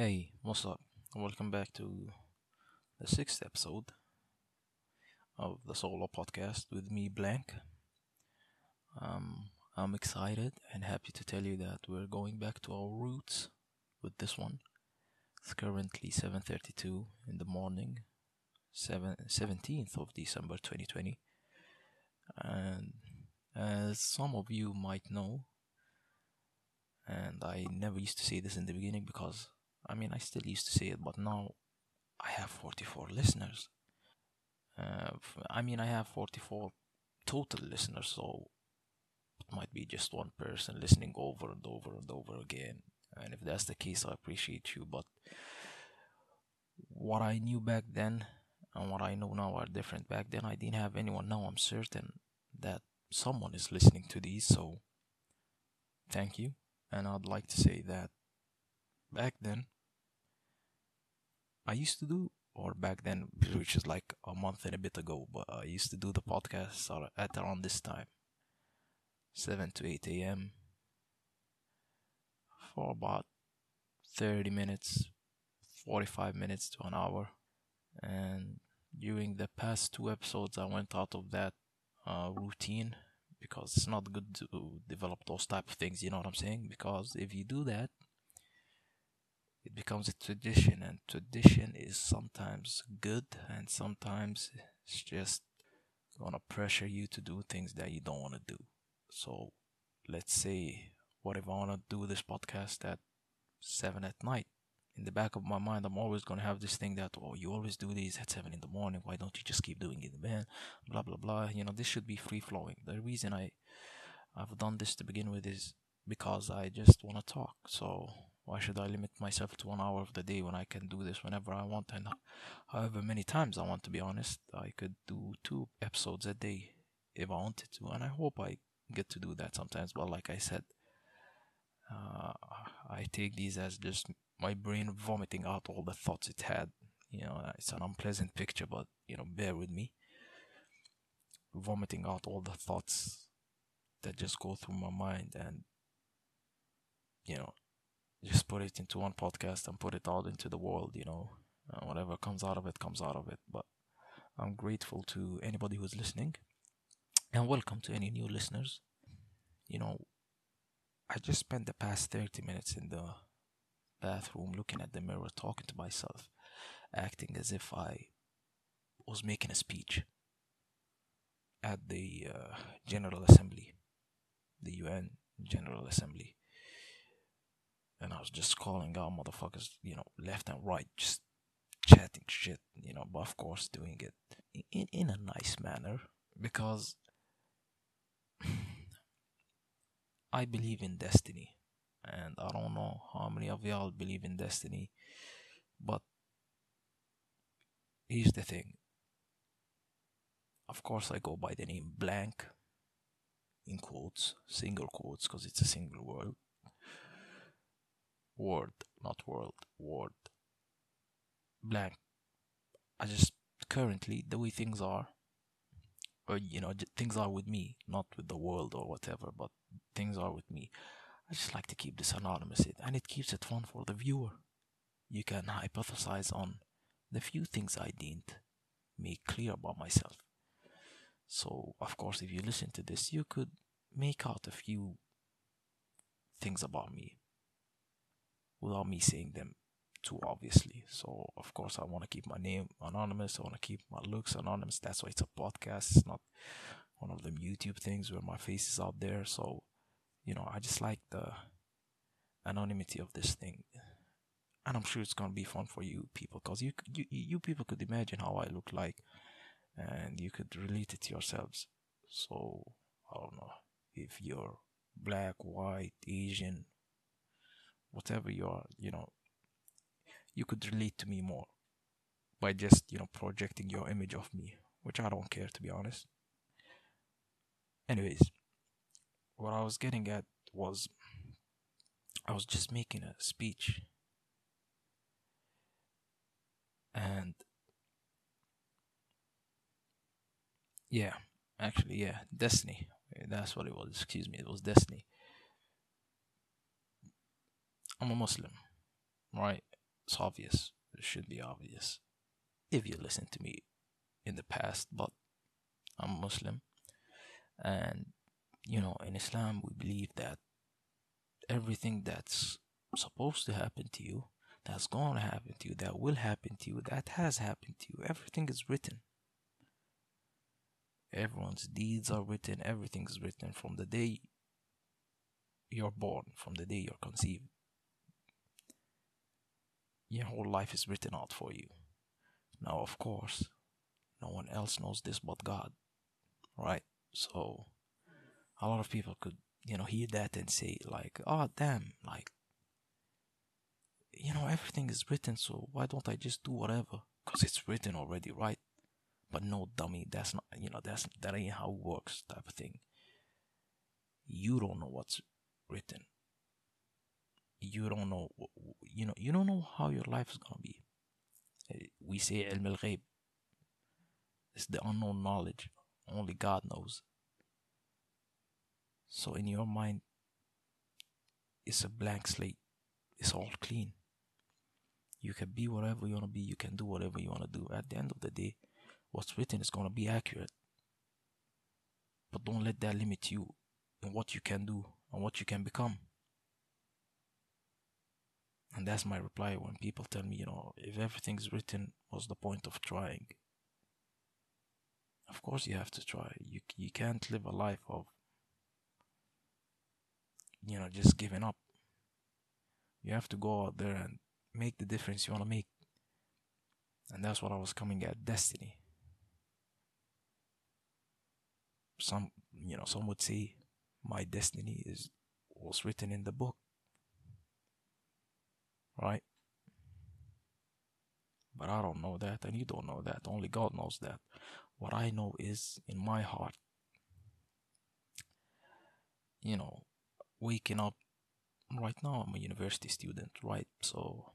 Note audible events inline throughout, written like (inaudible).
Hey, what's up? Welcome back to the sixth episode of the solo podcast with me, Blank. Um, I'm excited and happy to tell you that we're going back to our roots with this one. It's currently 7:32 in the morning, 7 17th of December 2020. And as some of you might know, and I never used to say this in the beginning because I mean I still used to say it, but now I have 44 listeners. Uh, I mean I have 44 total listeners, so it might be just one person listening over and over and over again. And if that's the case, I appreciate you. But what I knew back then and what I know now are different. Back then, I didn't have anyone. Now I'm certain that someone is listening to these. So thank you. And I'd like to say that back then, I used to do, or back then, (laughs) which is like a month and a bit ago, but I used to do the podcast ar- at around this time, 7 to 8 a.m. for about 30 minutes, 45 minutes to an hour. And during the past two episodes, I went out of that uh, routine because it's not good to develop those type of things. You know what I'm saying? Because if you do that, it becomes a tradition, and tradition is sometimes good, and sometimes it's just gonna pressure you to do things that you don't want to do. So, let's say, what if I want to do this podcast at seven at night? In the back of my mind, I'm always gonna have this thing that, oh, you always do these at seven in the morning. Why don't you just keep doing it, man? Blah blah blah. You know, this should be free flowing. The reason I I've done this to begin with is because I just want to talk. So why should I limit myself to one hour of the day when I can do this whenever I want and however many times I want? To be honest, I could do two episodes a day if I wanted to, and I hope I get to do that sometimes. But like I said, uh, I take these as just my brain vomiting out all the thoughts it had. You know, it's an unpleasant picture, but you know, bear with me. Vomiting out all the thoughts that just go through my mind and you know just put it into one podcast and put it out into the world you know. Uh, whatever comes out of it comes out of it. But i'm grateful to anybody who's listening. And welcome to any new listeners. You know i just spent the past 30 minutes in the bathroom looking at the mirror talking to myself acting as if i was making a speech at the uh, general assembly the UN General Assembly. And I was just calling out motherfuckers, you know, left and right, just chatting shit, you know, but of course doing it in, in a nice manner because (sighs) I believe in destiny. And I don't know how many of y'all believe in destiny, but here's the thing. Of course, I go by the name Blank in quotes, single quotes, because it's a single word. Word, not world, word. Blank. I just currently the way things are, or you know, things are with me, not with the world or whatever, but things are with me. I just like to keep this anonymous, it- and it keeps it fun for the viewer. You can hypothesize on the few things I didn't make clear about myself. So, of course, if you listen to this, you could make out a few things about me without me saying them too obviously. So, of course, I want to keep my name anonymous. I want to keep my looks anonymous. That's why it's a podcast. It's not one of them YouTube things where my face is out there. So, you know, I just like the anonymity of this thing. And I'm sure it's gonna be fun for you people, cause you you you people could imagine how I look like, and you could relate it to yourselves. So I don't know if you're black, white, Asian, whatever you are, you know, you could relate to me more by just, you know, projecting your image of me, which I don't care to be honest. Anyways, what I was getting at was I was just making a speech and yeah, actually, yeah, Destiny. That's what it was. Excuse me, it was Destiny. I'm a Muslim, right? It's obvious. It should be obvious if you listen to me in the past, but I'm a Muslim. And, you know, in Islam, we believe that everything that's supposed to happen to you, that's going to happen to you, that will happen to you, that has happened to you, everything is written. Everyone's deeds are written, everything is written from the day you're born, from the day you're conceived. Your whole life is written out for you. Now, of course, no one else knows this but God, right? So, a lot of people could, you know, hear that and say, like, oh, damn, like, you know, everything is written, so why don't I just do whatever? Because it's written already, right? But no, dummy, that's not, you know, that's that ain't how it works, type of thing. You don't know what's written. You don't know, you know, you don't know how your life is gonna be. Eh, we say. It's the unknown knowledge. Only God knows. So in your mind, it's a blank slate. It's all clean. You can be whatever you want to be. You can do whatever you want to do. At the end of the day, what's written is going to be accurate. But don't let that limit you in what you can do and what you can become. And that's my reply when people tell me, you know, if everything's written, what's the point of trying? Of course, you have to try. You you can't live a life of, you know, just giving up. You have to go out there and make the difference you want to make. And that's what I was coming at destiny. Some, you know, some would say my destiny is was written in the book. Right? But I don't know that, and you don't know that. Only God knows that. What I know is in my heart, you know, waking up. Right now, I'm a university student, right? So,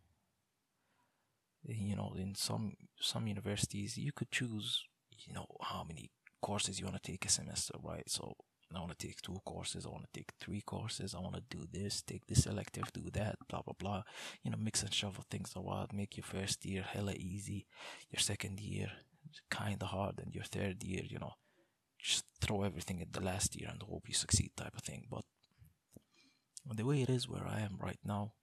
you know, in some some universities, you could choose, you know, how many courses you want to take a semester, right? So I want to take two courses, I want to take three courses, I want to do this, take this elective, do that, blah blah blah. You know, mix and shuffle things around, make your first year hella easy, your second year kinda hard, and your third year, you know, just throw everything at the last year and hope you succeed type of thing. But the way it is where I am right now,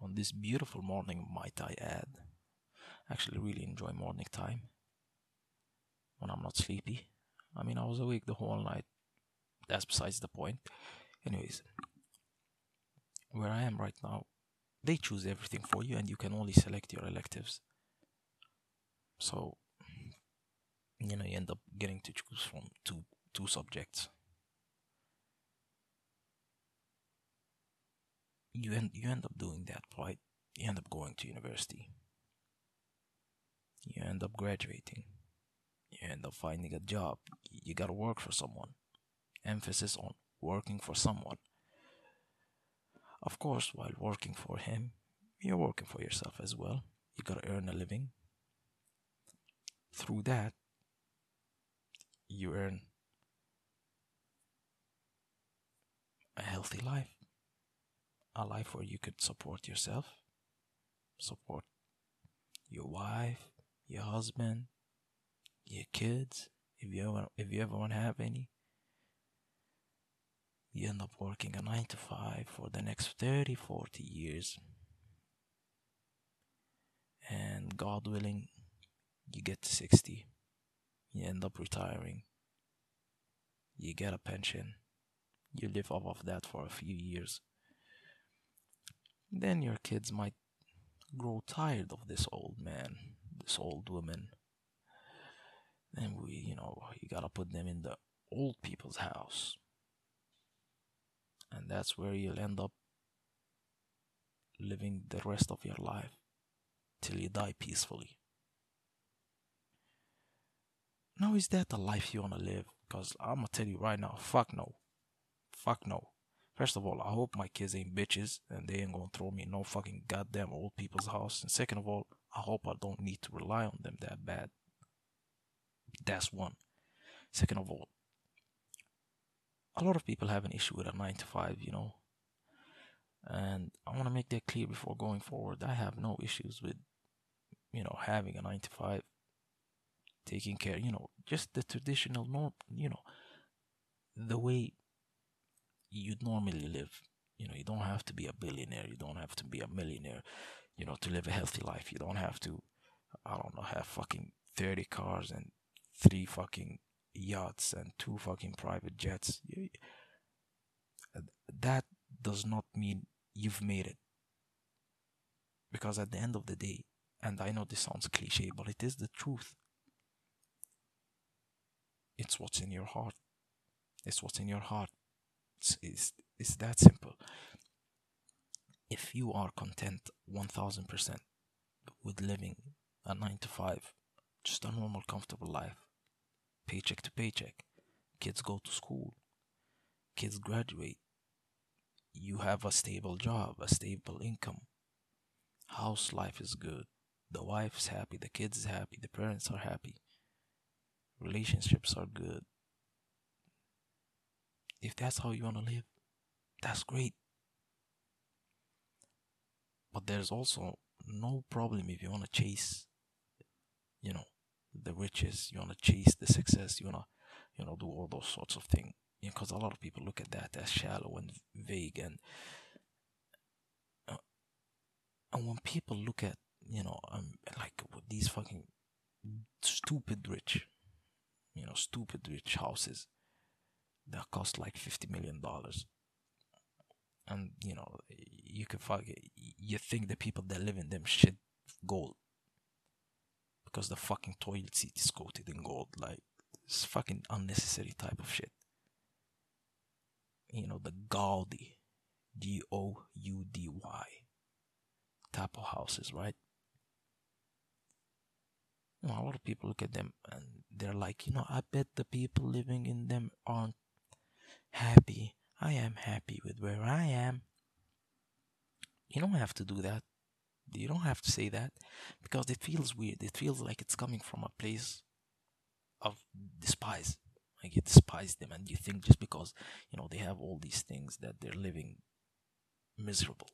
on this beautiful morning, might I add, I actually really enjoy morning time when I'm not sleepy. I mean, I was awake the whole night. That's besides the point. Anyways, where I am right now, they choose everything for you and you can only select your electives. So, you know, you end up getting to choose from two two subjects. You end you end up doing that, right? You end up going to university. You end up graduating you end up finding a job. You gotta work for someone. Emphasis on working for someone. Of course, while working for him, you're working for yourself as well. You gotta earn a living. Through that, you earn a healthy life. A life where you could support yourself, support your wife, your husband, your kids, if you ever if you ever want to have any, you end up working a 9 to 5 for the next 30, 40 years. And God willing, you get to 60. You end up retiring. You get a pension. You live off of that for a few years. Then your kids might grow tired of this old man, this old woman, and we, you know, you gotta put them in the old people's house. And that's where you'll end up living the rest of your life till you die peacefully. Now, is that the life you wanna live? Because I'm gonna tell you right now, fuck no. Fuck no. First of all, I hope my kids ain't bitches and they ain't gonna throw me in no fucking goddamn old people's house. And second of all, I hope I don't need to rely on them that bad. That's one. Second of all, a lot of people have an issue with a nine to five, you know. And I want to make that clear before going forward. I have no issues with, you know, having a nine to five, taking care, you know, just the traditional norm, you know, the way you'd normally live. You know, you don't have to be a billionaire, you don't have to be a millionaire, you know, to live a healthy life. You don't have to, I don't know, have fucking 30 cars and three fucking yachts and two fucking private jets. That does not mean you've made it. Because at the end of the day, and I know this sounds cliche, but it is the truth. It's what's in your heart. It's what's in your heart. It's, it's, it's that simple. If you are content 1000% with living a 9 to 5, just a normal, comfortable life, paycheck to paycheck, kids go to school, kids graduate, you have a stable job, a stable income, house life is good, the wife's happy, the kids is happy, the parents are happy, relationships are good. If that's how you want to live, that's great. But there's also no problem if you want to chase, you know, the riches, you want to chase the success, you want to, you know, do all those sorts of things because you know, a lot of people look at that as shallow and vague and uh, and when people look at you know um, like these fucking stupid rich you know stupid rich houses that cost like 50 million dollars and you know you can fuck it you think the people that live in them shit gold because the fucking toilet seat is coated in gold like it's fucking unnecessary type of shit you know, the Gaudy, G O U D Y type of houses, right? You know, a lot of people look at them and they're like, you know, I bet the people living in them aren't happy. I am happy with where I am. You don't have to do that. You don't have to say that because it feels weird. It feels like it's coming from a place of despise. Like you despise them and you think just because, you know, they have all these things that they're living miserable.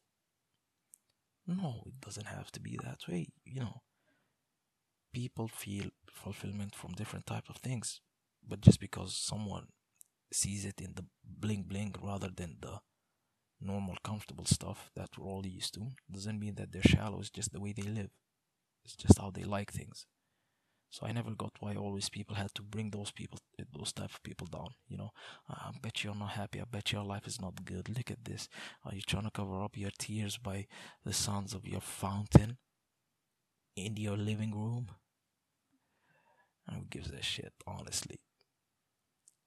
No, it doesn't have to be that way, you know. People feel fulfillment from different type of things. But just because someone sees it in the bling bling rather than the normal comfortable stuff that we're all used to doesn't mean that they're shallow, it's just the way they live. It's just how they like things. So I never got why always people had to bring those people, those type of people down. You know, ah, I bet you're not happy. I bet your life is not good. Look at this. Are you trying to cover up your tears by the sounds of your fountain in your living room? Who gives a shit, honestly?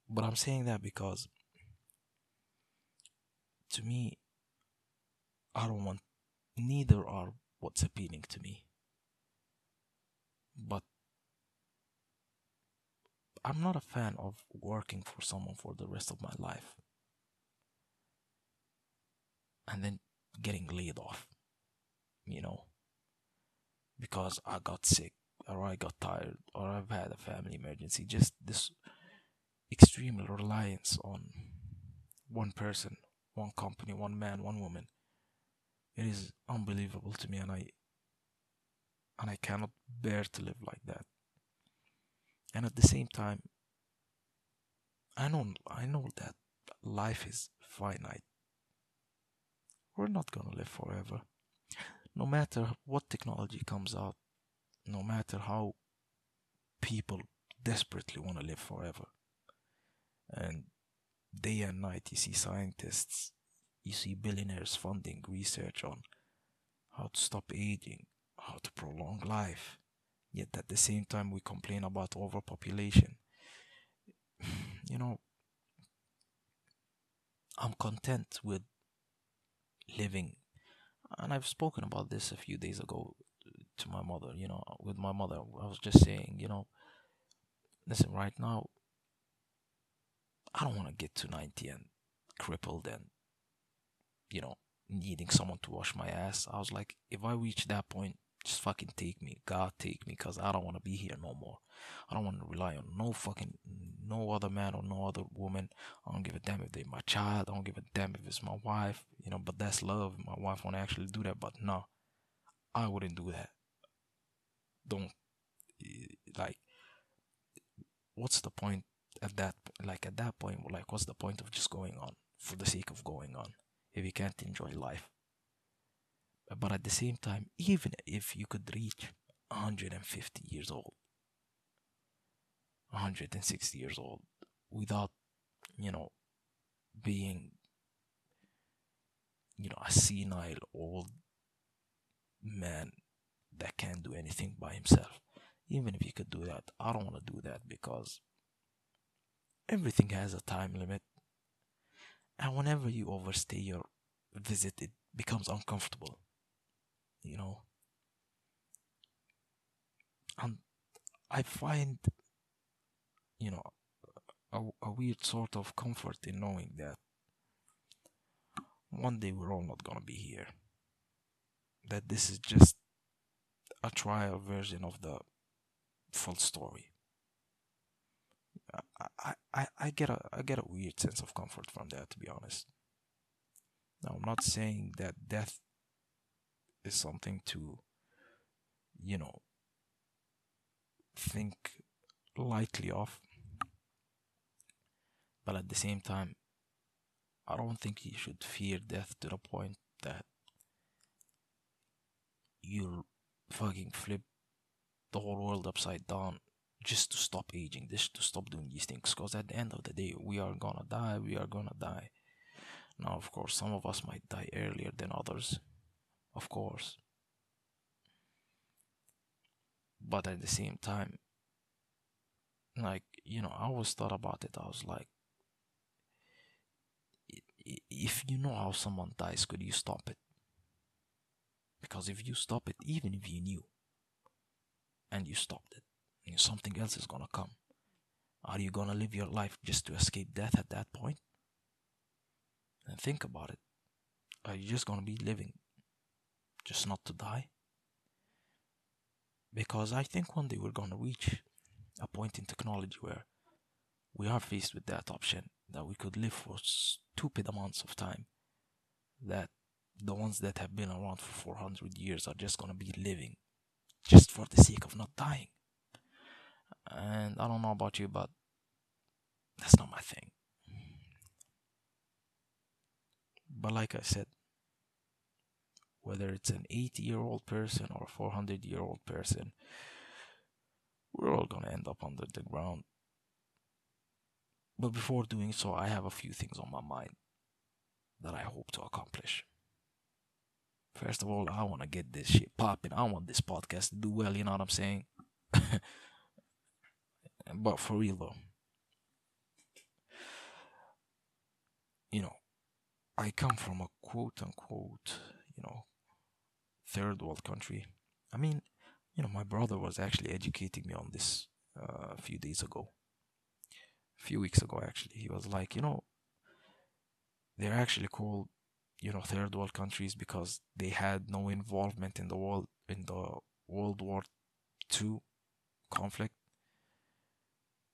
But I'm saying that because to me, I don't want neither are what's appealing to me. But I'm not a fan of working for someone for the rest of my life and then getting laid off, you know, because I got sick or I got tired or I've had a family emergency. Just this extreme reliance on one person, one company, one man, one woman. It is unbelievable to me, and I and I cannot bear to live like that. And at the same time i know i know that life is finite. We're not going to live forever. No matter what technology comes out no matter how people desperately want to live forever. And day and night you see scientists you see billionaires funding research on how to stop aging how to prolong life Yet at the same time, we complain about overpopulation. (sighs) You know, I'm content with living, and I've spoken about this a few days ago to my mother. You know, with my mother, I was just saying, you know, listen, right now, I don't want to get to 90 and crippled and, you know, needing someone to wash my ass. I was like, if I reach that point, just fucking take me. God take me because I don't want to be here no more. I don't want to rely on no fucking, no other man or no other woman. I don't give a damn if they're my child. I don't give a damn if it's my wife, you know, but that's love. My wife want to actually do that, but no, I wouldn't do that. Don't, eh, like, what's the point at that, like, at that point, like, what's the point of just going on for the sake of going on if you can't enjoy life? But at the same time, even if you could reach 150 years old, 160 years old, without, you know, being, you know, a senile old man that can't do anything by himself. Even if you could do that, I don't want to do that because everything has a time limit. And whenever you overstay your visit, it becomes uncomfortable you know? And i find you know a, a weird sort of comfort in knowing that one day we're all not gonna be here. That this is just a trial version of the full story I, I, I get a I get a weird sense of comfort from that to be honest. Now I'm not saying that death is something to, you know, think lightly of. But at the same time, I don't think you should fear death to the point that you'll fucking flip the whole world upside down just to stop aging, just to stop doing these things. Because at the end of the day, we are gonna die, we are gonna die. Now, of course, some of us might die earlier than others, of course. But at the same time, like, you know, I always thought about it. I was like, if you know how someone dies, could you stop it? Because if you stop it, even if you knew and you stopped it, something else is gonna come. Are you gonna live your life just to escape death at that point? And think about it. Are you just gonna be living just not to die. Because I think one day we're going to reach a point in technology where we are faced with that option that we could live for stupid amounts of time. That the ones that have been around for 400 years are just going to be living just for the sake of not dying. And I don't know about you, but that's not my thing. But like I said, whether it's an 80 year old person or a 400 year old person, we're all gonna end up under the ground. But before doing so, I have a few things on my mind that I hope to accomplish. First of all, I want to get this shit popping. I want this podcast to do well, you know what I'm saying? (laughs) but for real though, you know, I come from a quote unquote, you know, third world country. I mean, you know, my brother was actually educating me on this uh, a few days ago, a few weeks ago actually. He was like, you know, they're actually called, you know, third world countries because they had no involvement in the world in the World War II conflict.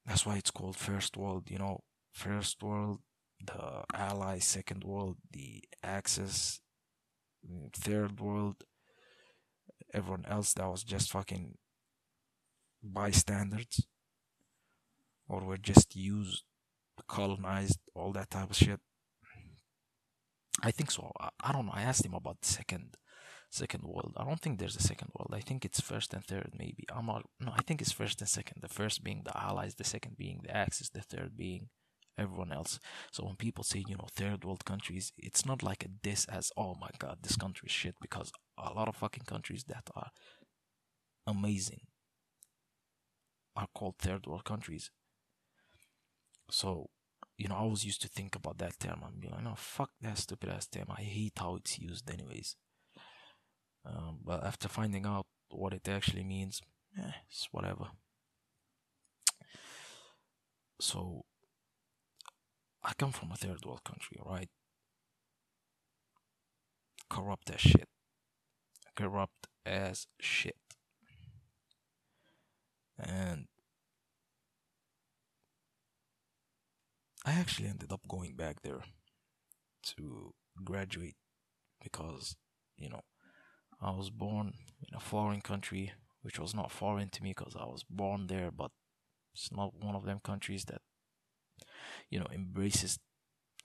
That's why it's called first world. You know, first world, the Allies, second world, the Axis, mm, third world, everyone else that was just fucking bystanders or were just used, colonized, all that type of shit. I think so. I, I don't know. I asked him about the second second world. I don't think there's a second world. I think it's first and third, maybe. I'm not. No, I think it's first and second. The first being the Allies, the second being the Axis, the third being everyone else. So when people say, you know, third world countries, it's not like a as, oh my god, this country is shit, because a lot of fucking countries that are amazing are called third world countries. So, you know, I was used to think about that term and be like, no, fuck that stupid ass term. I hate how it's used, anyways. Um, but after finding out what it actually means, eh, it's whatever. So, I come from a third world country, right? Corrupt as shit. corrupt as shit. And I actually ended up going back there to graduate because, you know, I was born in a foreign country, which was not foreign to me because I was born there, but it's not one of them countries that, you know, embraces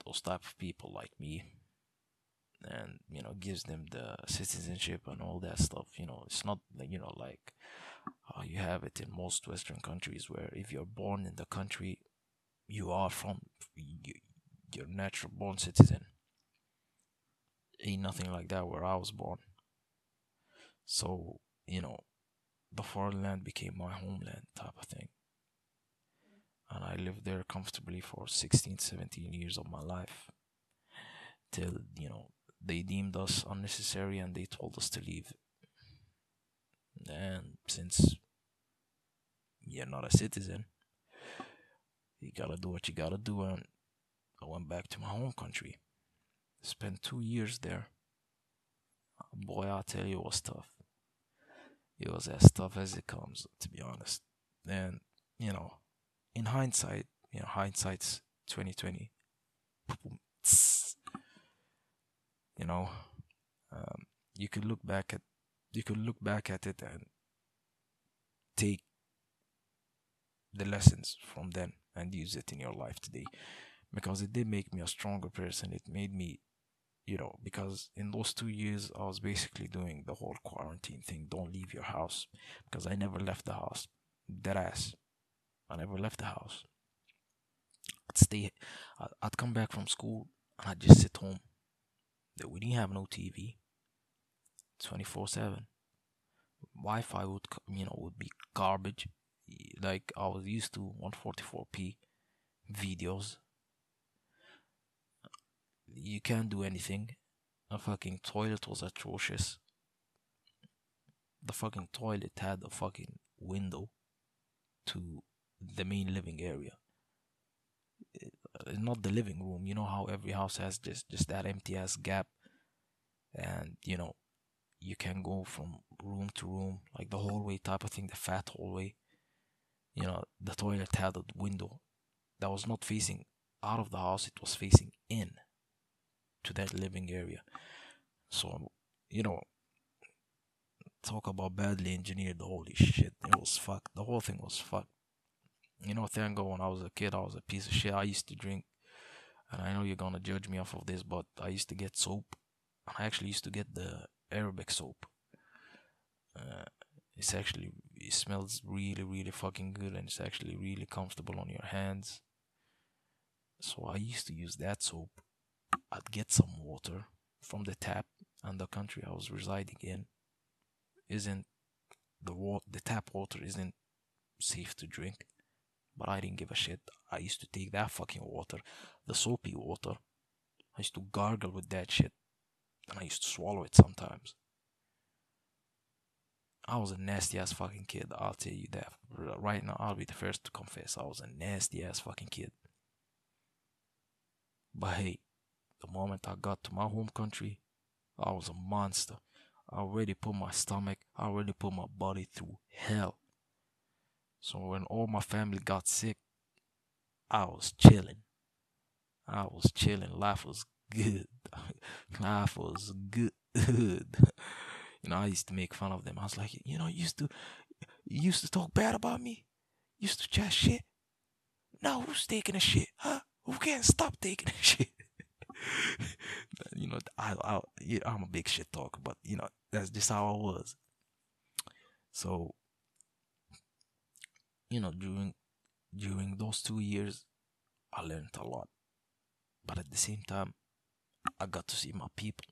those type of people like me and you know gives them the citizenship and all that stuff you know. It's not you know like uh, you have it in most western countries where if you're born in the country you are from you, your natural born citizen. Ain't nothing like that where i was born so you know the foreign land became my homeland type of thing and i lived there comfortably for 16 17 years of my life till you know they deemed us unnecessary and they told us to leave. And since you're not a citizen, you gotta do what you gotta do. And I went back to my home country. Spent two years there. Boy, I tell you, it was tough. It was as tough as it comes, to be honest. And you know, in hindsight, you know, hindsight's twenty twenty. You know um, you could look back at you could look back at it and take the lessons from then and use it in your life today. Because it did make me a stronger person. It made me you know because in those two years i was basically doing the whole quarantine thing don't leave your house because i never left the house dead ass i never left the house i'd stay i'd come back from school and i'd just sit home that we didn't have no TV 24 7. Wi Fi would, you know, would be garbage. Like I was used to 144p videos. You can't do anything. The fucking toilet was atrocious. The fucking toilet had a fucking window to the main living area eh, not the living room. You know how every house has just just that empty ass gap, and you know you can go from room to room like the hallway type of thing, the fat hallway. You know the toilet had a window that was not facing out of the house; it was facing in to that living area. So you know talk about badly engineered holy shit it was fucked the whole thing was fucked you know, thank God when I was a kid, I was a piece of shit. I used to drink, and I know you're gonna judge me off of this, but I used to get soap. I actually used to get the Arabic soap. Uh, it's actually it smells really, really fucking good, and it's actually really comfortable on your hands. So I used to use that soap. I'd get some water from the tap, and the country I was residing in isn't the water. The tap water isn't safe to drink but I didn't give a shit. I used to take that fucking water, the soapy water. I used to gargle with that shit, and I used to swallow it sometimes. I was a nasty ass fucking kid, I'll tell you that. Right now, I'll be the first to confess I was a nasty ass fucking kid. But hey, the moment I got to my home country, I was a monster. I already put my stomach, I already put my body through hell. So when all my family got sick, I was chilling. I was chilling. Life was good. (laughs) Life was good. (laughs) you know, I used to make fun of them. I was like, you know, you used to you used to talk bad about me. You used to chat shit. Now who's taking a shit? Huh? Who can't stop taking a (laughs) shit? (laughs) you know, I, I, I'm a big shit talker, but you know, that's just how I was. So you know during during those two years i learned a lot but at the same time i got to see my people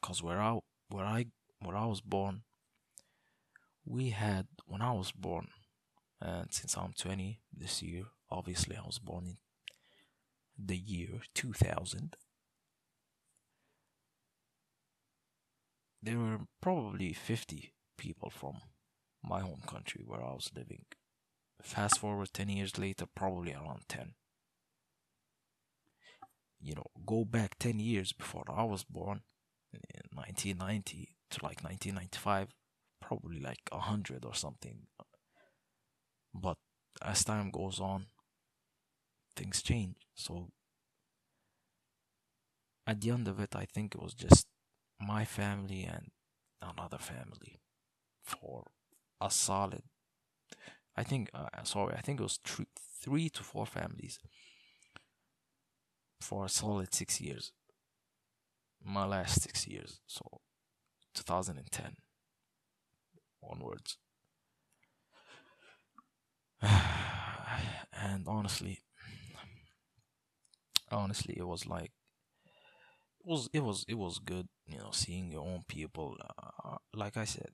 because where i where i where i was born we had when i was born and since i'm 20 this year obviously i was born in the year 2000 there were probably 50 people from my home country where I was living. Fast forward 10 years later, probably around 10. You know, go back 10 years before I was born, in 1990, to like 1995, probably like 100 or something. But as time goes on, things change. So at the end of it, I think it was just my family and another family for a solid. I think, uh, sorry, I think it was three, three to four families for a solid six years. My last six years, so 2010 onwards. (sighs) and honestly, honestly, it was like it was it was it was good, you know, seeing your own people. Uh, like I said,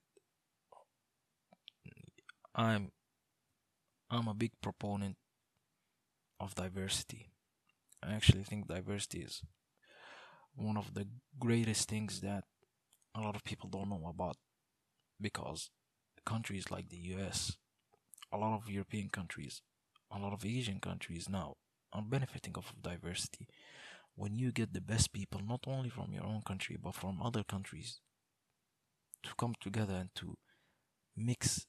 I'm I'm a big proponent of diversity. I actually think diversity is one of the greatest things that a lot of people don't know about because countries like the US, a lot of European countries, a lot of Asian countries now are benefiting of diversity. When you get the best people, not only from your own country, but from other countries, to come together and to mix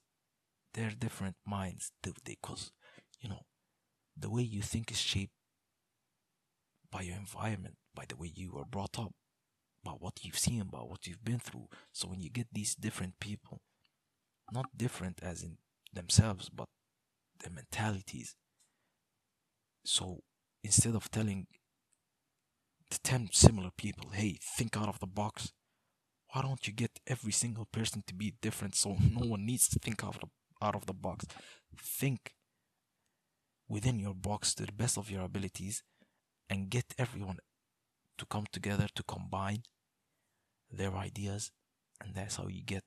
their different minds, because, you know, the way you think is shaped by your environment, by the way you were brought up, by what you've seen, by what you've been through. So when you get these different people, not different as in themselves, but their mentalities. So instead of telling the 10 similar people, hey, think out of the box, why don't you get every single person to be different so no one needs to think out of the, out of the box? Think within your box to the best of your abilities and get everyone to come together to combine their ideas and that's how you get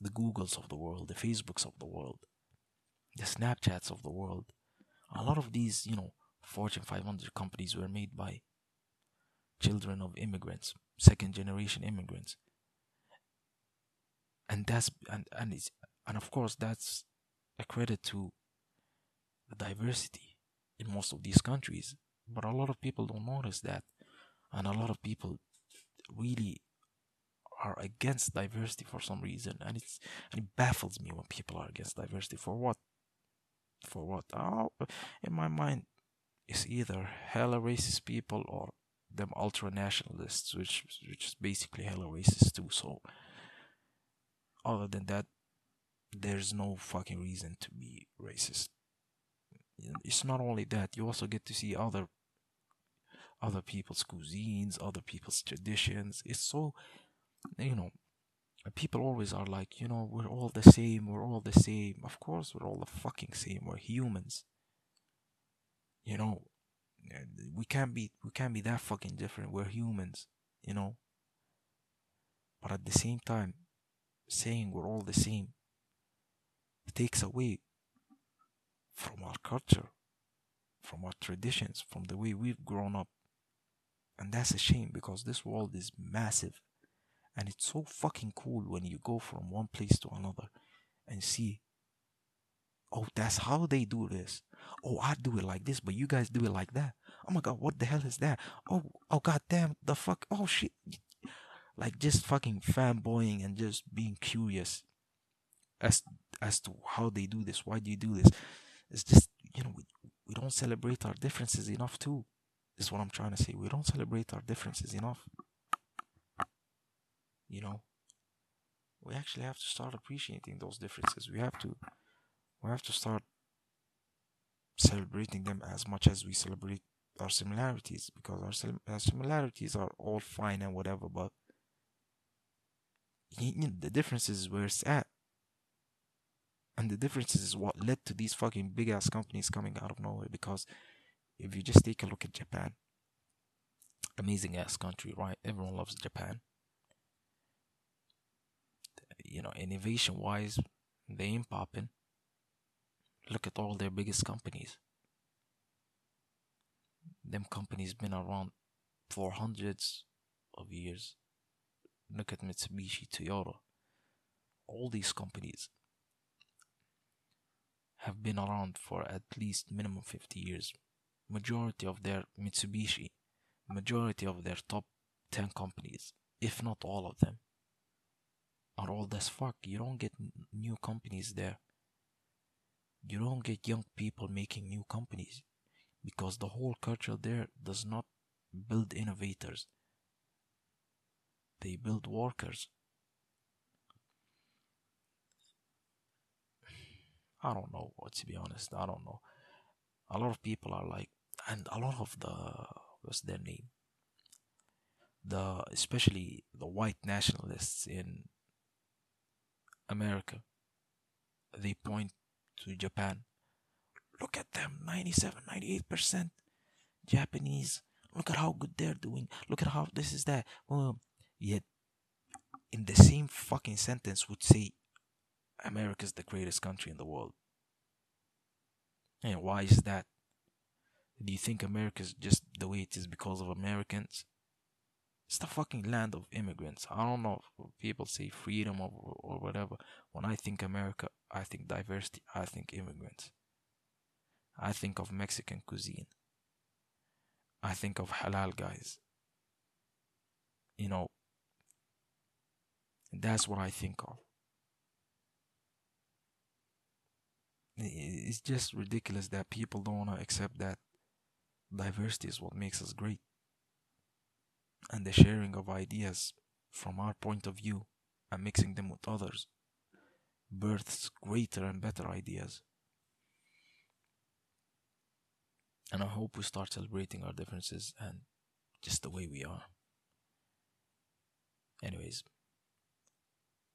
the Googles of the world, the Facebooks of the world, the Snapchats of the world. A lot of these, you know, Fortune 500 companies were made by children of immigrants, second generation immigrants. And that's and and it's and of course that's a credit to the diversity in most of these countries. But a lot of people don't notice that. And a lot of people really are against diversity for some reason. And it's and it baffles me when people are against diversity. For what? For what? Oh, in my mind, it's either hella racist people or them ultra nationalists, which which is basically hella racist too. So other than that, there's no fucking reason to be racist. It's not only that, you also get to see other other people's cuisines, other people's traditions. It's so, you know, people always are like, you know, we're all the same, we're all the same. Of course, we're all the fucking same. We're humans. You know, we can't be we can't be that fucking different. We're humans, you know. But at the same time, saying we're all the same takes away from our culture, from our traditions, from the way we've grown up. And that's a shame because this world is massive. And it's so fucking cool when you go from one place to another and see, oh, that's how they do this. Oh, I do it like this, but you guys do it like that. Oh my god, what the hell is that? Oh, oh god damn, the fuck, oh shit. Like just fucking fanboying and just being curious as as to how they do this. Why do you do this? It's just you know we, we don't celebrate our differences enough too is what I'm trying to say. We don't celebrate our differences enough. You know, we actually have to start appreciating those differences. We have to, we have to start celebrating them as much as we celebrate our similarities because our, our similarities are all fine and whatever, but you know, the differences is where it's at. And the differences is what led to these fucking big ass companies coming out of nowhere because if you just take a look at Japan, amazing ass country, right? Everyone loves Japan. You know, innovation wise, they ain't popping. Look at all their biggest companies. Them companies been around for hundreds of years. Look at Mitsubishi, Toyota. All these companies have been around for at least minimum 50 years majority of their Mitsubishi, majority of their top 10 companies, if not all of them, are old as fuck. You don't get new companies there. You don't get young people making new companies because the whole culture there does not build innovators. They build workers. I don't know, what to be honest. I don't know. A lot of people are like, and a lot of the, what's their name? The, especially the white nationalists in America, they point to Japan. Look at them 97, 98% Japanese. Look at how good they're doing. Look at how this is that. Well, yet, in the same fucking sentence, would say America's the greatest country in the world. And why is that? Do you think America's just the way it is because of Americans? It's the fucking land of immigrants. I don't know if people say freedom or, or whatever. When I think America, I think diversity, I think immigrants. I think of Mexican cuisine. I think of halal guys. You know, that's what I think of. It's just ridiculous that people don't want to accept that diversity is what makes us great. And the sharing of ideas from our point of view and mixing them with others births greater and better ideas. And I hope we start celebrating our differences and just the way we are. Anyways,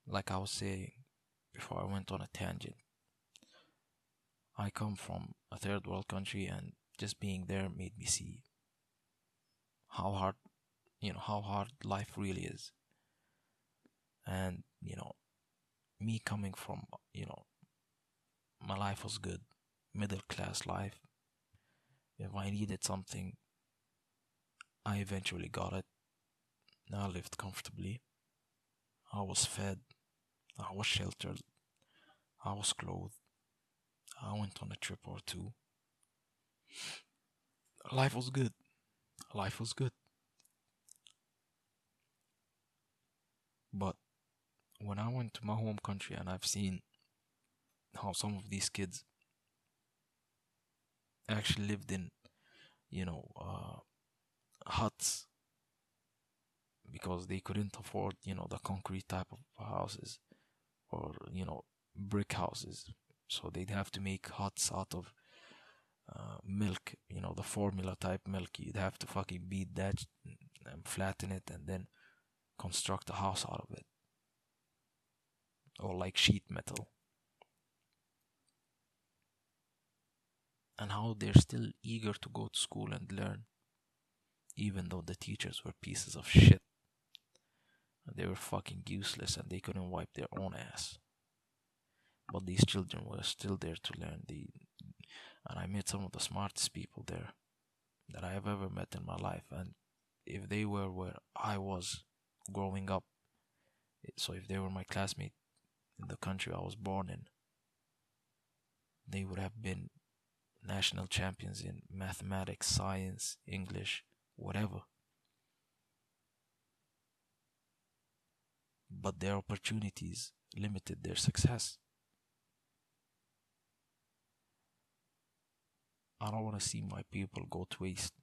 like I was saying before I went on a tangent, I come from a third world country and just being there made me see how hard, you know, how hard life really is. And, you know, me coming from, you know, my life was good, middle class life. If I needed something, I eventually got it. I lived comfortably. I was fed. I was sheltered. I was clothed. I went on a trip or two. Life was good. Life was good. But when I went to my home country and I've seen how some of these kids actually lived in, you know, uh, huts because they couldn't afford, you know, the concrete type of houses or, you know, brick houses. So they'd have to make huts out of uh, milk, you know, the formula type milk. You'd have to fucking beat that and flatten it and then construct a house out of it. Or like sheet metal. And how they're still eager to go to school and learn, even though the teachers were pieces of shit. They were fucking useless and they couldn't wipe their own ass. But these children were still there to learn. They, and I met some of the smartest people there that I have ever met in my life. And if they were where I was growing up, so if they were my classmate in the country I was born in, they would have been national champions in mathematics, science, English, whatever. But their opportunities limited their success. I don't want to see my people go to waste.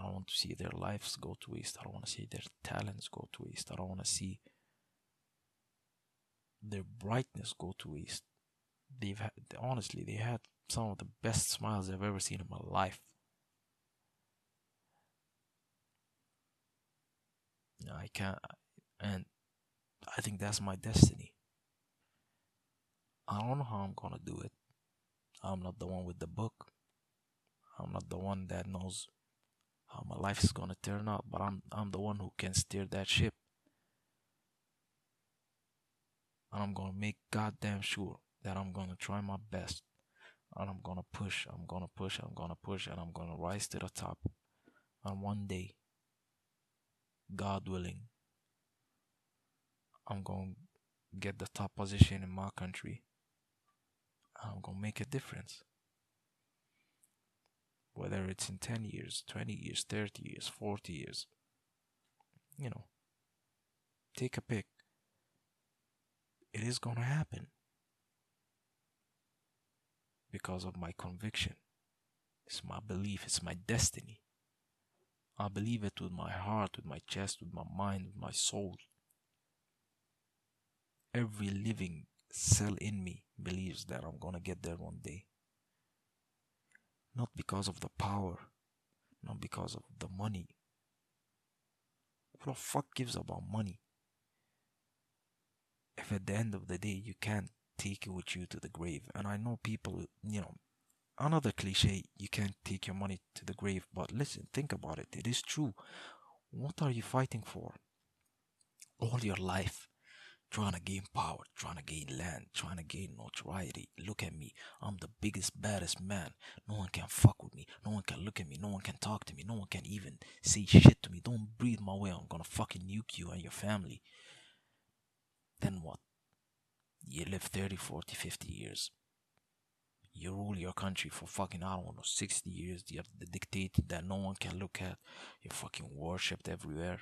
I don't want to see their lives go to waste. I don't want to see their talents go to waste. I don't want to see their brightness go to waste. They've had, honestly, they had some of the best smiles I've ever seen in my life. I can't, and I think that's my destiny. I don't know how I'm gonna do it. I'm not the one with the book. I'm not the one that knows how my life is gonna turn out, but I'm I'm the one who can steer that ship. And I'm gonna make goddamn sure that I'm gonna try my best. And I'm gonna push, I'm gonna push, I'm gonna push, and I'm gonna rise to the top. And one day, God willing, I'm gonna get the top position in my country I'm gonna make a difference. Whether it's in 10 years, 20 years, 30 years, 40 years, you know, take a pick. it is gonna happen because of my conviction. It's my belief, it's my destiny. I believe it with my heart, with my chest, with my mind, with my soul. Every living cell in me believes that I'm gonna get there one day. Not because of the power, not because of the money. Who the fuck gives about money? If at the end of the day you can't take it with you to the grave, and I know people, you know, another cliche, you can't take your money to the grave, but listen, think about it. It is true. What are you fighting for? All your life, trying to gain power, trying to gain land, trying to gain notoriety. Look at me. I'm the biggest, baddest man. No one can fuck with me. No one can look at me. No one can talk to me. No one can even say shit to me. Don't breathe my way. I'm gonna fucking nuke you and your family. Then what? You live 30, 40, 50 years. You rule your country for fucking, I don't know, 60 years. You're the dictator that no one can look at. You're fucking worshipped everywhere.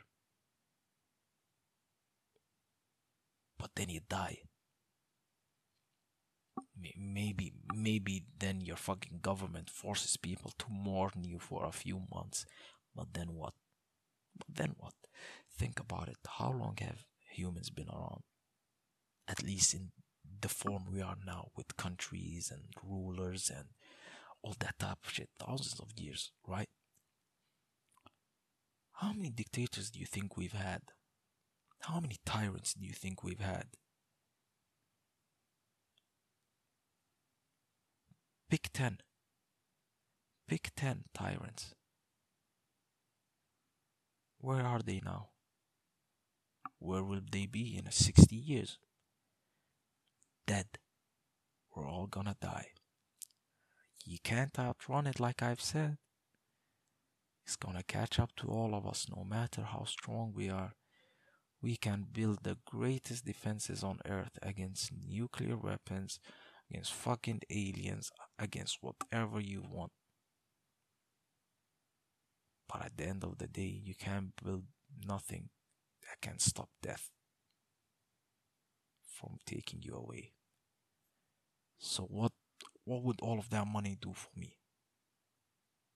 But then you die. Maybe, maybe then your fucking government forces people to mourn you for a few months. But then what? But then what? Think about it. How long have humans been around? At least in the form we are now, with countries and rulers and all that type of shit. Thousands of years, right? How many dictators do you think we've had? How many tyrants do you think we've had? Pick 10. Pick 10 tyrants. Where are they now? Where will they be in 60 years? Dead. We're all gonna die. You can't outrun it like I've said. It's gonna catch up to all of us no matter how strong we are we can build the greatest defenses on earth against nuclear weapons, against fucking aliens, against whatever you want. But at the end of the day, you can't build nothing that can stop death from taking you away. So what what would all of that money do for me?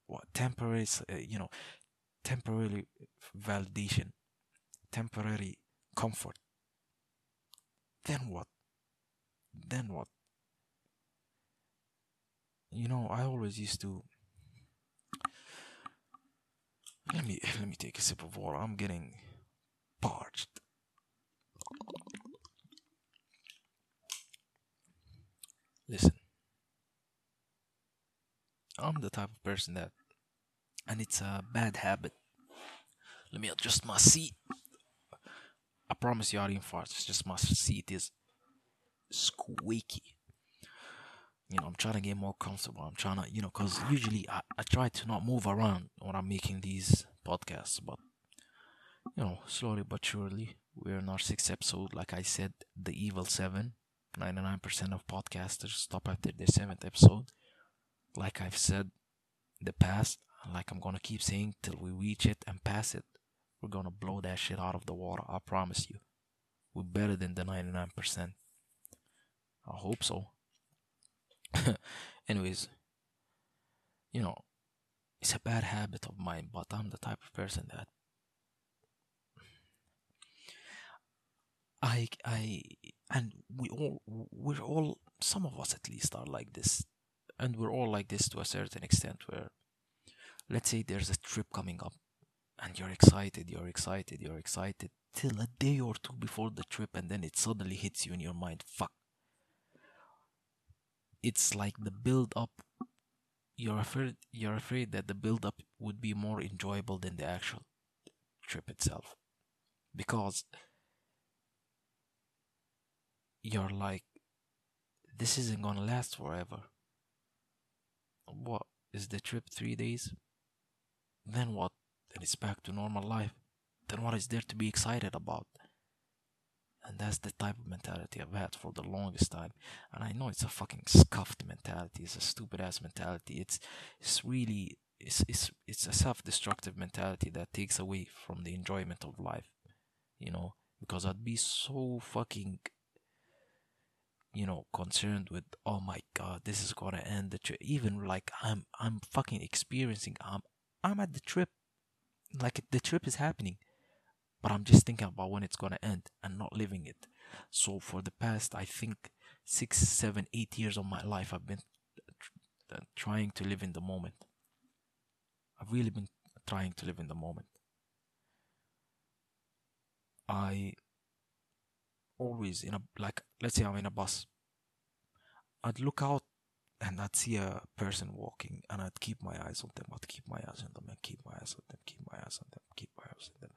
What temporary, uh, you know, temporary validation temporary comfort. Then what? Then what? You know, I always used to. Let me let me take a sip of water. I'm getting parched. Listen, I'm the type of person that, and it's a bad habit. Let me adjust my seat. Promise you I didn't fart. Just my seat is squeaky. You know, I'm trying to get more comfortable. I'm trying to, you know, because usually I, I try to not move around when I'm making these podcasts, but, you know, slowly but surely, we're in our sixth episode. Like I said, the evil seven. 99% of podcasters stop after their seventh episode. Like I've said in the past, like I'm gonna keep saying till we reach it and pass it. We're gonna blow that shit out of the water. I promise you. We're better than the 99%. I hope so. (laughs) Anyways, you know, it's a bad habit of mine, but I'm the type of person that I I and we all we're all some of us at least are like this and we're all like this to a certain extent where let's say there's a trip coming up and you're excited, you're excited, you're excited till a day or two before the trip, and then it suddenly hits you in your mind fuck. It's like the build up. You're afraid, you're afraid that the build up would be more enjoyable than the actual trip itself. Because you're like, this isn't gonna last forever. What? Is the trip three days? Then what? Then it's back to normal life, then what is there to be excited about? And that's the type of mentality I've had for the longest time. And I know it's a fucking scuffed mentality. It's a stupid ass mentality. It's it's really it's it's it's a self destructive mentality that takes away from the enjoyment of life. You know, because I'd be so fucking you know concerned with oh my god this is gonna end the trip even like i'm i'm fucking experiencing i'm i'm at the trip like the trip is happening but i'm just thinking about when it's gonna end and not living it. So for the past i think six seven eight years of my life i've been uh, trying to live in the moment. I've really been trying to live in the moment. I always in a like let's say I'm in a bus. I'd look out and I'd see a person walking and I'd keep my eyes on them, I'd keep my eyes on them and keep my eyes on them, keep my eyes on them, keep my eyes on them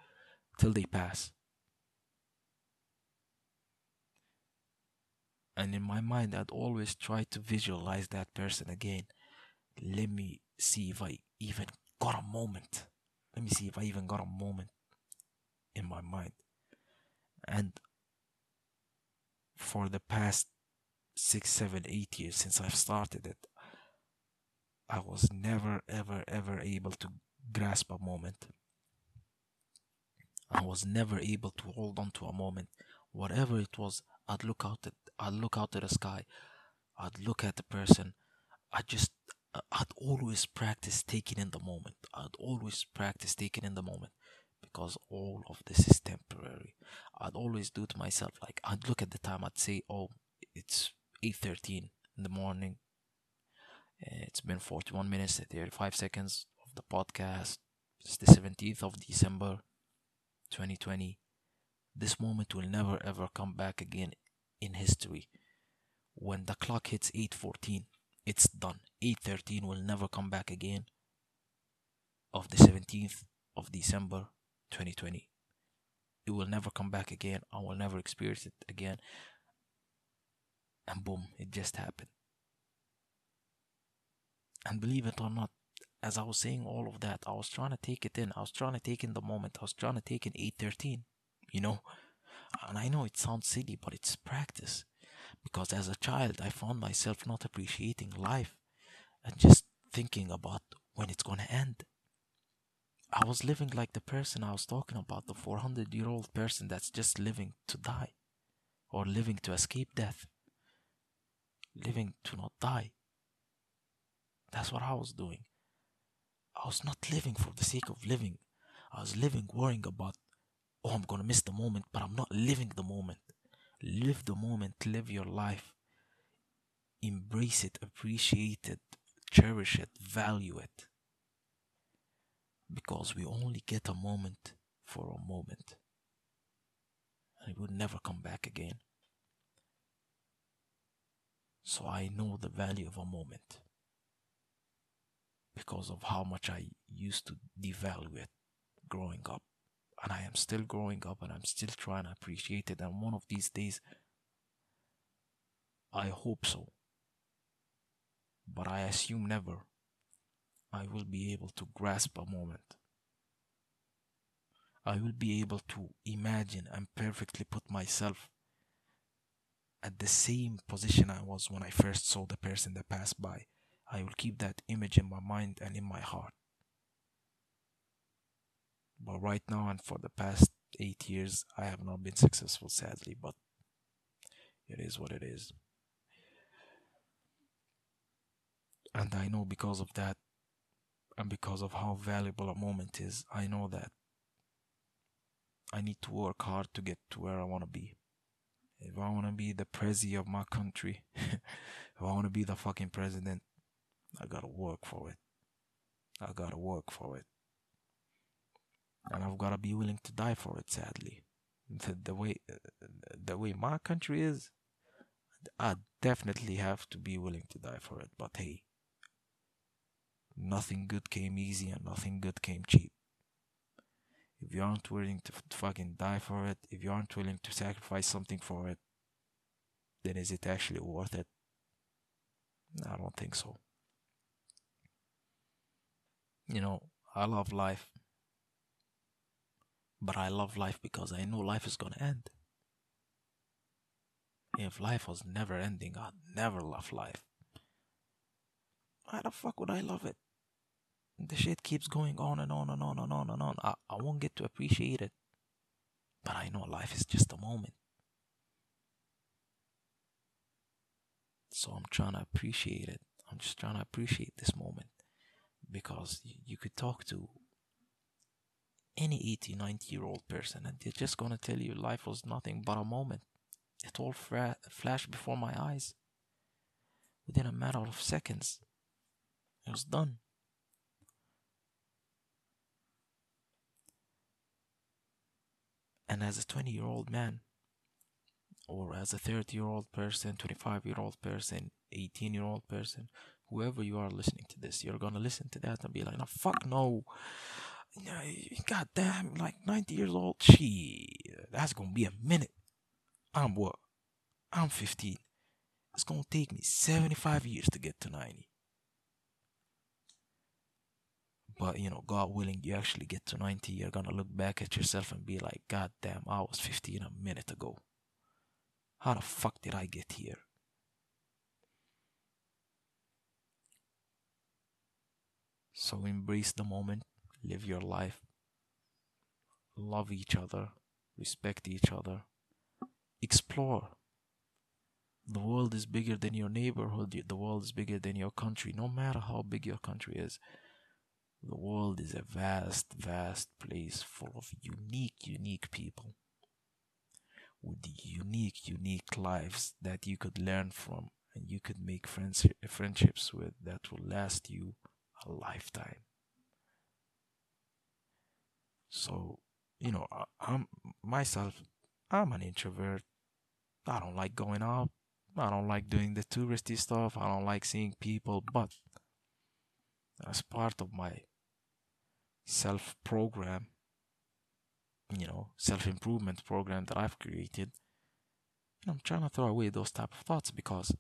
till they pass. And in my mind I'd always try to visualize that person again. Let me see if I even got a moment. Let me see if I even got a moment in my mind. And for the past six, seven, eight years since I've started it, I was never, ever, ever able to grasp a moment. I was never able to hold on to a moment. Whatever it was, I'd look out at I'd look out at the sky. I'd look at the person. I just I'd always practice taking in the moment. I'd always practice taking in the moment because all of this is temporary. I'd always do to myself like I'd look at the time. I'd say, "Oh, it's 8:13 in the morning. Uh, it's been 41 minutes and 35 seconds of the podcast. It's the 17th of December, 2020. This moment will never ever come back again in history. When the clock hits 8:14, it's done. 8:13 will never come back again. Of the 17th of December, 2020. It will never come back again. I will never experience it again. And boom, it just happened. And believe it or not, as I was saying all of that, I was trying to take it in. I was trying to take in the moment. I was trying to take in 813, you know? And I know it sounds silly, but it's practice. Because as a child, I found myself not appreciating life and just thinking about when it's going to end. I was living like the person I was talking about, the 400 year old person that's just living to die or living to escape death, living to not die. That's what I was doing. I was not living for the sake of living. I was living worrying about, oh, I'm gonna miss the moment, but I'm not living the moment. Live the moment, live your life. Embrace it, appreciate it, cherish it, value it because we only get a moment for a moment and it would never come back again. So I know the value of a moment because of how much I used to devalue it growing up. And I am still growing up and I'm still trying to appreciate it. And one of these days, I hope so. But I assume never I will be able to grasp a moment. I will be able to imagine and perfectly put myself at the same position I was when I first saw the person that passed by. I will keep that image in my mind and in my heart. But right now and for the past eight years, I have not been successful, sadly, but it is what it is. And I know because of that, and because of how valuable a moment is, I know that I need to work hard to get to where I want to be. If I want to be the president of my country, (laughs) if I want to be the fucking president, I gotta work for it. I gotta work for it. And I've gotta be willing to die for it, sadly. The, the way the way my country is, I definitely have to be willing to die for it. But hey, nothing good came easy and nothing good came cheap. If you aren't willing to fucking die for it, if you aren't willing to sacrifice something for it, then is it actually worth it? I don't think so. You know, I love life. But I love life because I know life is gonna end. If life was never ending, I'd never love life. Why the fuck would I love it? The shit keeps going on and on and on and on and on. I, I won't get to appreciate it. But I know life is just a moment. So I'm trying to appreciate it. I'm just trying to appreciate this moment because you could talk to any 80, 90 year old person and they're just gonna tell you life was nothing but a moment. It all fra- flashed before my eyes. Within a matter of seconds, it was done. And as a 20 year old man, or as a 30 year old person, 25 year old person, 18 year old person, whoever you are listening to this, you're gonna listen to that and be like, no, fuck no. God damn, like 90 years old, she, that's gonna be a minute. I'm what? I'm 15. It's gonna take me 75 years to get to 90. But you know, God willing, you actually get to 90, you're gonna look back at yourself and be like, God damn, I was 15 a minute ago. How the fuck did I get here? So embrace the moment, live your life, love each other, respect each other, explore. The world is bigger than your neighborhood, the world is bigger than your country, no matter how big your country is. The world is a vast, vast place full of unique, unique people with unique, unique lives that you could learn from and you could make friends, friendships with that will last you a lifetime. So, you know, I, I'm myself, I'm an introvert. I don't like going out. I don't like doing the touristy stuff. I don't like seeing people, but as part of my self program, you know, self improvement program that I've created, I'm trying to throw away those type of thoughts because,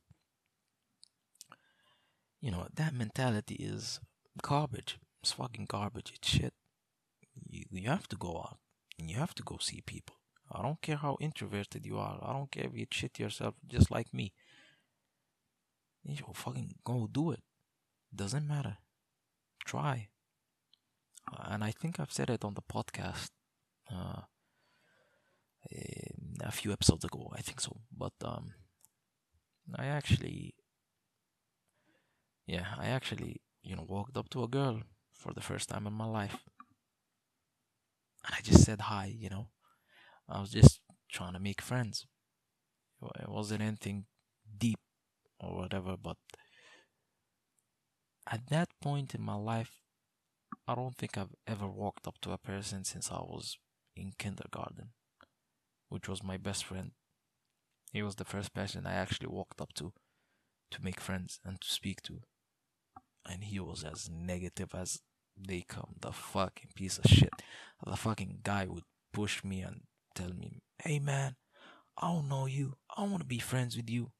you know, that mentality is garbage. It's fucking garbage. It's shit. You, you have to go out and you have to go see people. I don't care how introverted you are. I don't care if you shit yourself just like me. You fucking go do it. Doesn't matter. Try. And I think I've said it on the podcast uh, a few episodes ago. I think so. But um, I actually, yeah, I actually, you know, walked up to a girl for the first time in my life, and I just said hi. You know, I was just trying to make friends. It wasn't anything deep or whatever, but at that point in my life, I don't think I've ever walked up to a person since I was in kindergarten, which was my best friend. He was the first person I actually walked up to to make friends and to speak to. And he was as negative as they come. The fucking piece of shit. The fucking guy would push me and tell me, hey man, I don't know you. I want to be friends with you.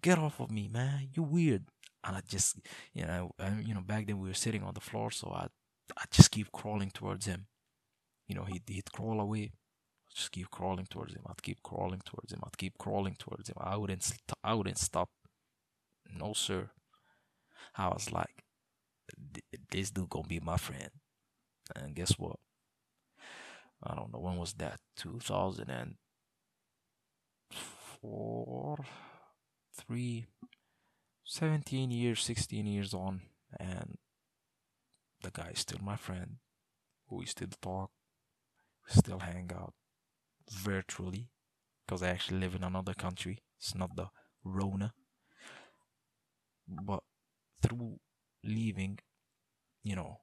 Get off of me, man. You're weird. And I just, you know, I, you know, back then we were sitting on the floor, so I, I just keep crawling towards him. You know, he'd, he'd crawl away. I'd just keep crawling towards him. I'd keep crawling towards him. I'd keep crawling towards him. I wouldn't, st- I wouldn't stop. No, sir. I was like, this dude gonna be my friend. And guess what? I don't know when was that. 2004, three, 17 years, 16 years on, and the guy is still my friend. We still talk, we still hang out virtually because I actually live in another country. It's not the Rona. But through leaving, you know,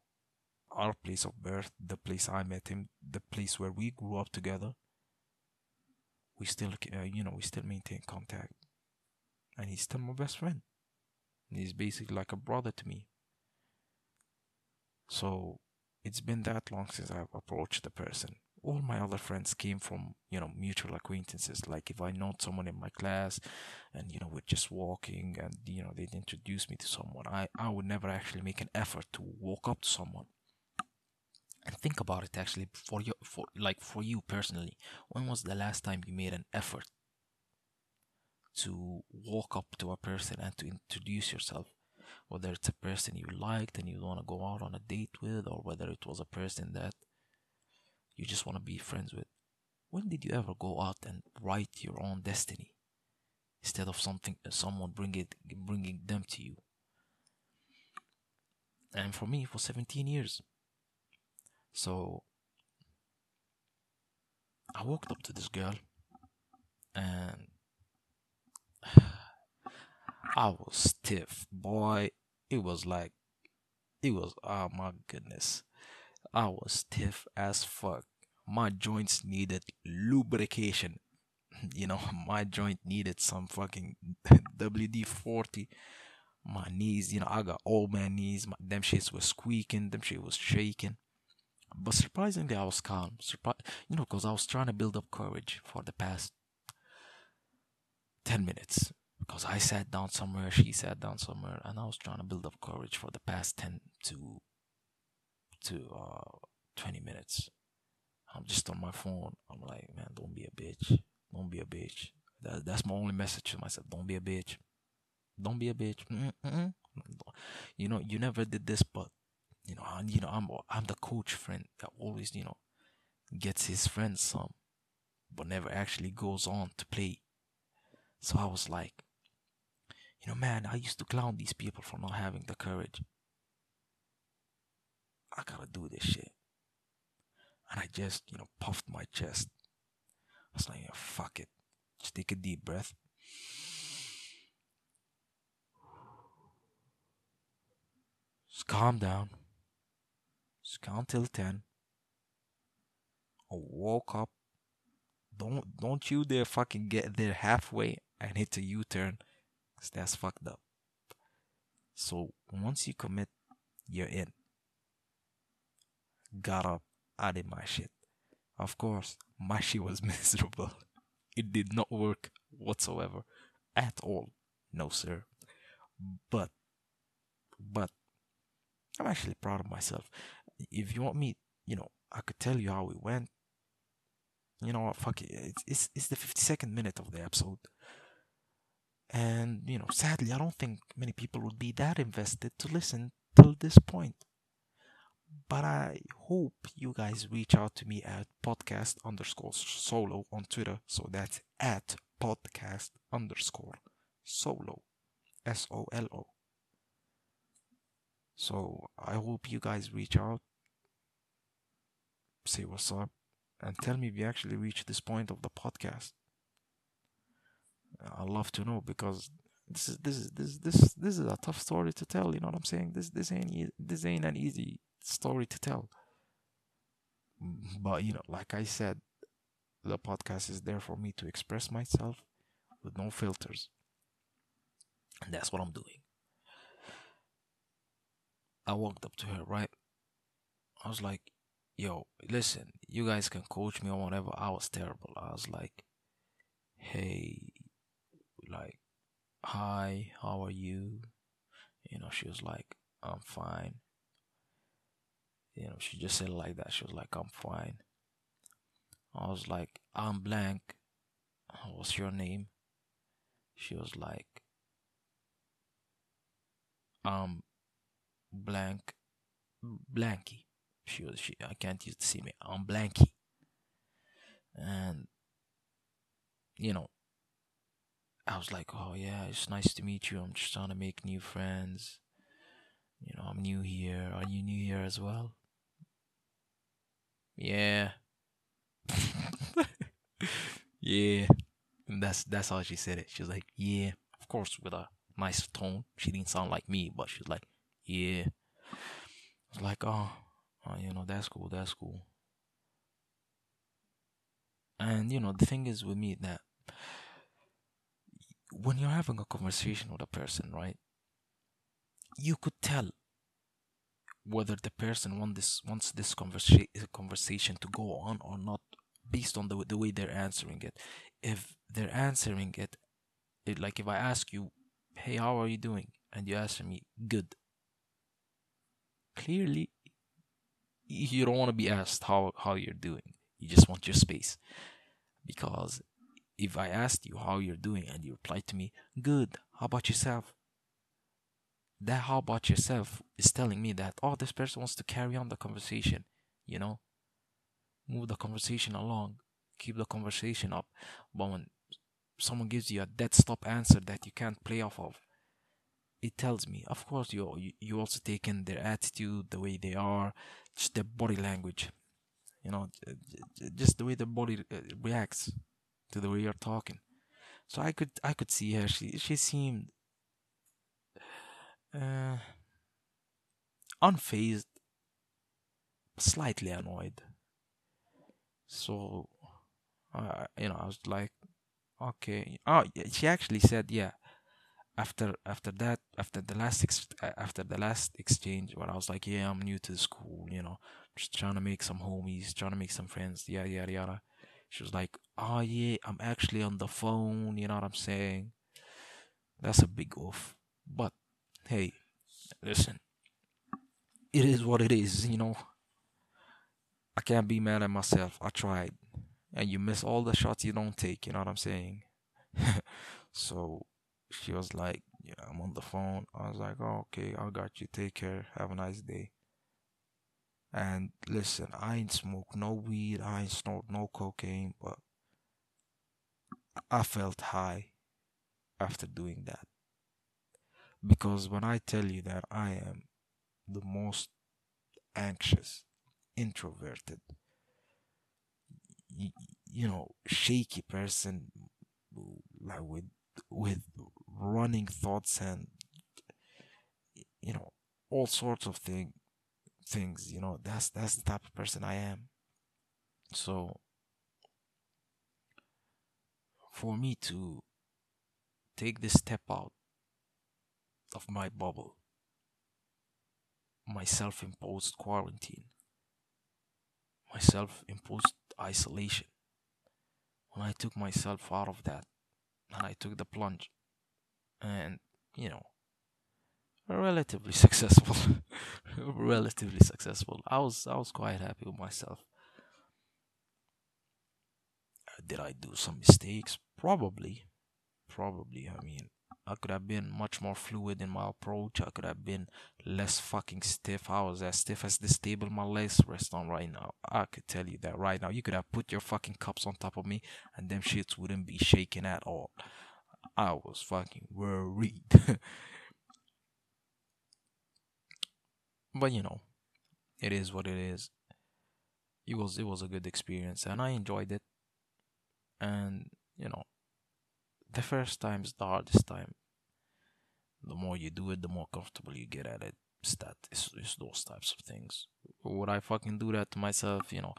our place of birth, the place I met him, the place where we grew up together, we still, uh, you know, we still maintain contact. And he's still my best friend. He's basically like a brother to me. So it's been that long since I've approached the person. All my other friends came from, you know, mutual acquaintances. Like if I know someone in my class and, you know, we're just walking and, you know, they'd introduce me to someone, I, I would never actually make an effort to walk up to someone. And think about it actually for you, for like for you personally. When was the last time you made an effort to walk up to a person and to introduce yourself whether it's a person you liked and you want to go out on a date with or whether it was a person that you just want to be friends with when did you ever go out and write your own destiny instead of something someone bring it bringing them to you. And for me, for 17 years. So I walked up to this girl and I was stiff, boy. It was like, it was, oh my goodness. I was stiff as fuck. My joints needed lubrication. (laughs) You know, (laughs) my joint needed some fucking (laughs) WD 40. My knees, you know, I got old man knees. My, them shits was squeaking, them shit was shaking. But surprisingly, I was calm. Surpri- you know, because I was trying to build up courage for the past 10 minutes. Because I sat down somewhere, she sat down somewhere, and I was trying to build up courage for the past 10 to, to uh, 20 minutes. I'm just on my phone. I'm like, man, don't be a bitch. Don't be a bitch. That, that's my only message to myself. Don't be a bitch. Don't be a bitch. Mm-mm. You know, you never did this, but you know, and you know, I'm I'm the coach friend that always, you know, gets his friends some, but never actually goes on to play. So I was like, you know, man, I used to clown these people for not having the courage. I gotta do this shit. And I just, you know, puffed my chest. I was like, fuck it. Just take a deep breath. Just calm down. Just count till ten. I woke up. Don't don't you dare fucking get there halfway and hit a U-turn. Cause that's fucked up. So once you commit, you're in. Got up, did my shit. Of course, my shit was (laughs) miserable. It did not work whatsoever. At all. No sir. But but I'm actually proud of myself. If you want me, you know, I could tell you how it went. You know what, fuck it. It's, it's, it's the 52nd minute of the episode. And, you know, sadly, I don't think many people would be that invested to listen till this point. But I hope you guys reach out to me at podcast underscore solo on Twitter. So that's at podcast underscore solo. S O L O. So I hope you guys reach out, say what's up, and tell me if you actually reached this point of the podcast. I'd love to know because this is this is this this this is a tough story to tell. You know what I'm saying? This this ain't this ain't an easy story to tell. But you know, like I said, the podcast is there for me to express myself with no filters, and that's what I'm doing. I walked up to her, right? I was like, yo, listen, you guys can coach me or whatever. I was terrible. I was like, hey, like, hi, how are you? You know, she was like, I'm fine. You know, she just said like that. She was like, I'm fine. I was like, I'm blank. What's your name? She was like, um, blank, blanky. She was, she, I can't use the see me. I'm blanky. And, you know, I was like, oh yeah, it's nice to meet you. I'm just trying to make new friends. You know, I'm new here. Are you new here as well? Yeah. (laughs) yeah. And that's that's how she said it. She was like, yeah. Of course, with a nice tone. She didn't sound like me, but she was like, yeah. I was like, oh, oh, you know, that's cool, that's cool. And you know, the thing is with me that when you're having a conversation with a person, right? You could tell whether the person want this wants this conversa- conversation to go on or not based on the the way they're answering it. If they're answering it, it like if I ask you, "Hey, how are you doing?" and you answer me, "Good," clearly you don't want to be asked how how you're doing. You just want your space. Because if I asked you how you're doing and you replied to me, good, how about yourself? That how about yourself is telling me that, oh, this person wants to carry on the conversation, you know? Move the conversation along, keep the conversation up. But when someone gives you a dead stop answer that you can't play off of, it tells me. Of course, you you, also take in their attitude, the way they are, just their body language. You know, just the way the body uh, reacts to the way you're talking. So I could I could see her. She she seemed uh, unfazed, slightly annoyed. So, uh, you know, I was like, okay. Oh, she actually said, yeah. After after that, after the last ex- after the last exchange, where I was like, yeah, I'm new to the school, you know, just trying to make some homies, trying to make some friends, yada yada yada. She was like, oh yeah, I'm actually on the phone, you know what I'm saying? That's a big off. But hey, listen, it is what it is, you know. I can't be mad at myself. I tried. And you miss all the shots you don't take, you know what I'm saying? (laughs) so she was like, Yeah, I'm on the phone. I was like, Oh, okay, I got you. Take care. Have a nice day. And listen, I ain't smoke no weed, I ain't snort no cocaine, but I felt high after doing that. Because when I tell you that I am the most anxious, introverted, you, you know, shaky person, like with with running thoughts and you know all sorts of thing things. You know, that's that's the type of person I am. So for me to take this step out of my bubble, my self imposed quarantine, my self imposed isolation. When I took myself out of that and I took the plunge, and you know, relatively successful, (laughs) relatively successful. I was I was quite happy with myself. Uh, did I do some mistakes? Probably, probably. I mean, I could have been much more fluid in my approach. I could have been less fucking stiff. I was as stiff as this table my legs rest on right now. I could tell you that right now. You could have put your fucking cups on top of me and them shits wouldn't be shaking at all. I was fucking worried. (laughs) but you know, it is what it is. It was it was a good experience and I enjoyed it. And you know, the first time is the hardest time. The more you do it, the more comfortable you get at it. It's that it's, it's those types of things. Would I fucking do that to myself? You know,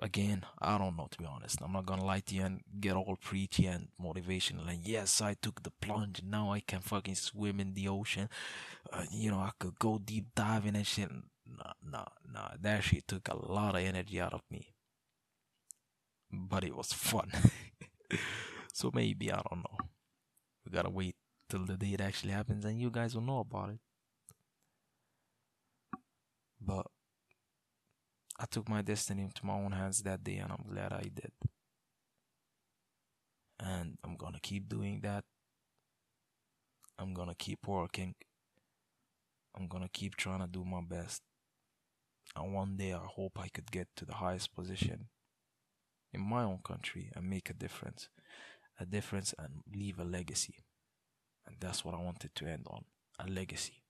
again, I don't know to be honest. I'm not gonna lie to you and get all preachy and motivational. And yes, I took the plunge. Now I can fucking swim in the ocean. Uh, you know, I could go deep diving and shit. Nah, nah, nah. That shit took a lot of energy out of me. But it was fun. (laughs) So maybe, I don't know. We gotta wait till the day it actually happens and you guys will know about it. But I took my destiny into my own hands that day and I'm glad I did. And I'm gonna keep doing that. I'm gonna keep working. I'm gonna keep trying to do my best. And one day I hope I could get to the highest position in my own country and make a difference a difference and leave a legacy. And that's what I wanted to end on a legacy.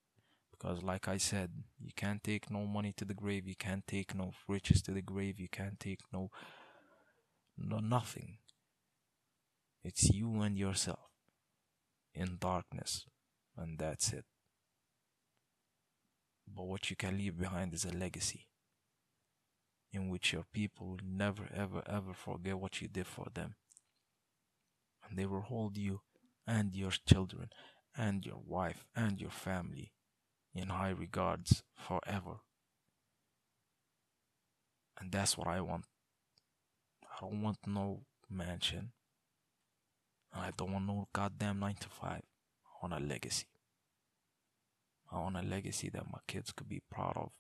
Because, like I said, you can't take no money to the grave, you can't take no riches to the grave, you can't take no, no nothing. It's you and yourself in darkness, and that's it. But what you can leave behind is a legacy in which your people will never, ever, ever forget what you did for them and they will hold you and your children and your wife and your family in high regards forever. And that's what I want. I don't want no mansion. I don't want no goddamn 9 to 5. I want a legacy. I want a legacy that my kids could be proud of.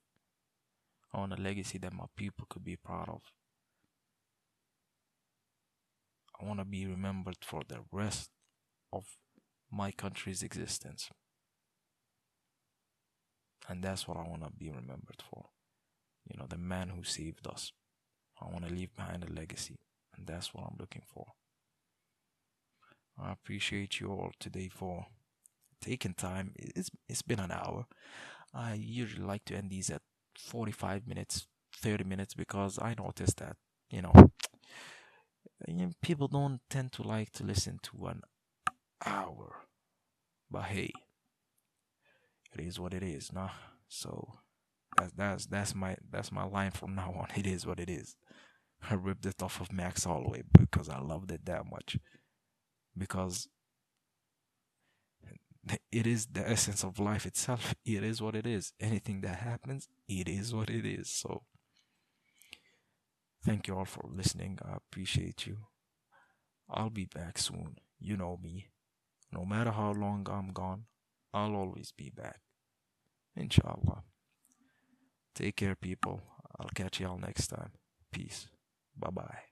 I want a legacy that my people could be proud of. I want to be remembered for the rest of my country's existence. And that's what I want to be remembered for. You know, the man who saved us. I want to leave behind a legacy. And that's what I'm looking for. I appreciate you all today for taking time. It's it's been an hour. I usually like to end these at 45 minutes, 30 minutes because I noticed that, you know, people don't tend to like to listen to an hour. But hey, it is what it is, nah. So that's that's that's my that's my line from now on. (laughs) It is what it is. I ripped it off of Max Holloway because I loved it that much. Because it is the essence of life itself. (laughs) It is what it is. Anything that happens, it is what it is. So, thank you all for listening. I appreciate you. I'll be back soon. You know me. No matter how long I'm gone, I'll always be back. Inshallah. Take care, people. I'll catch y'all next time. Peace. Bye bye.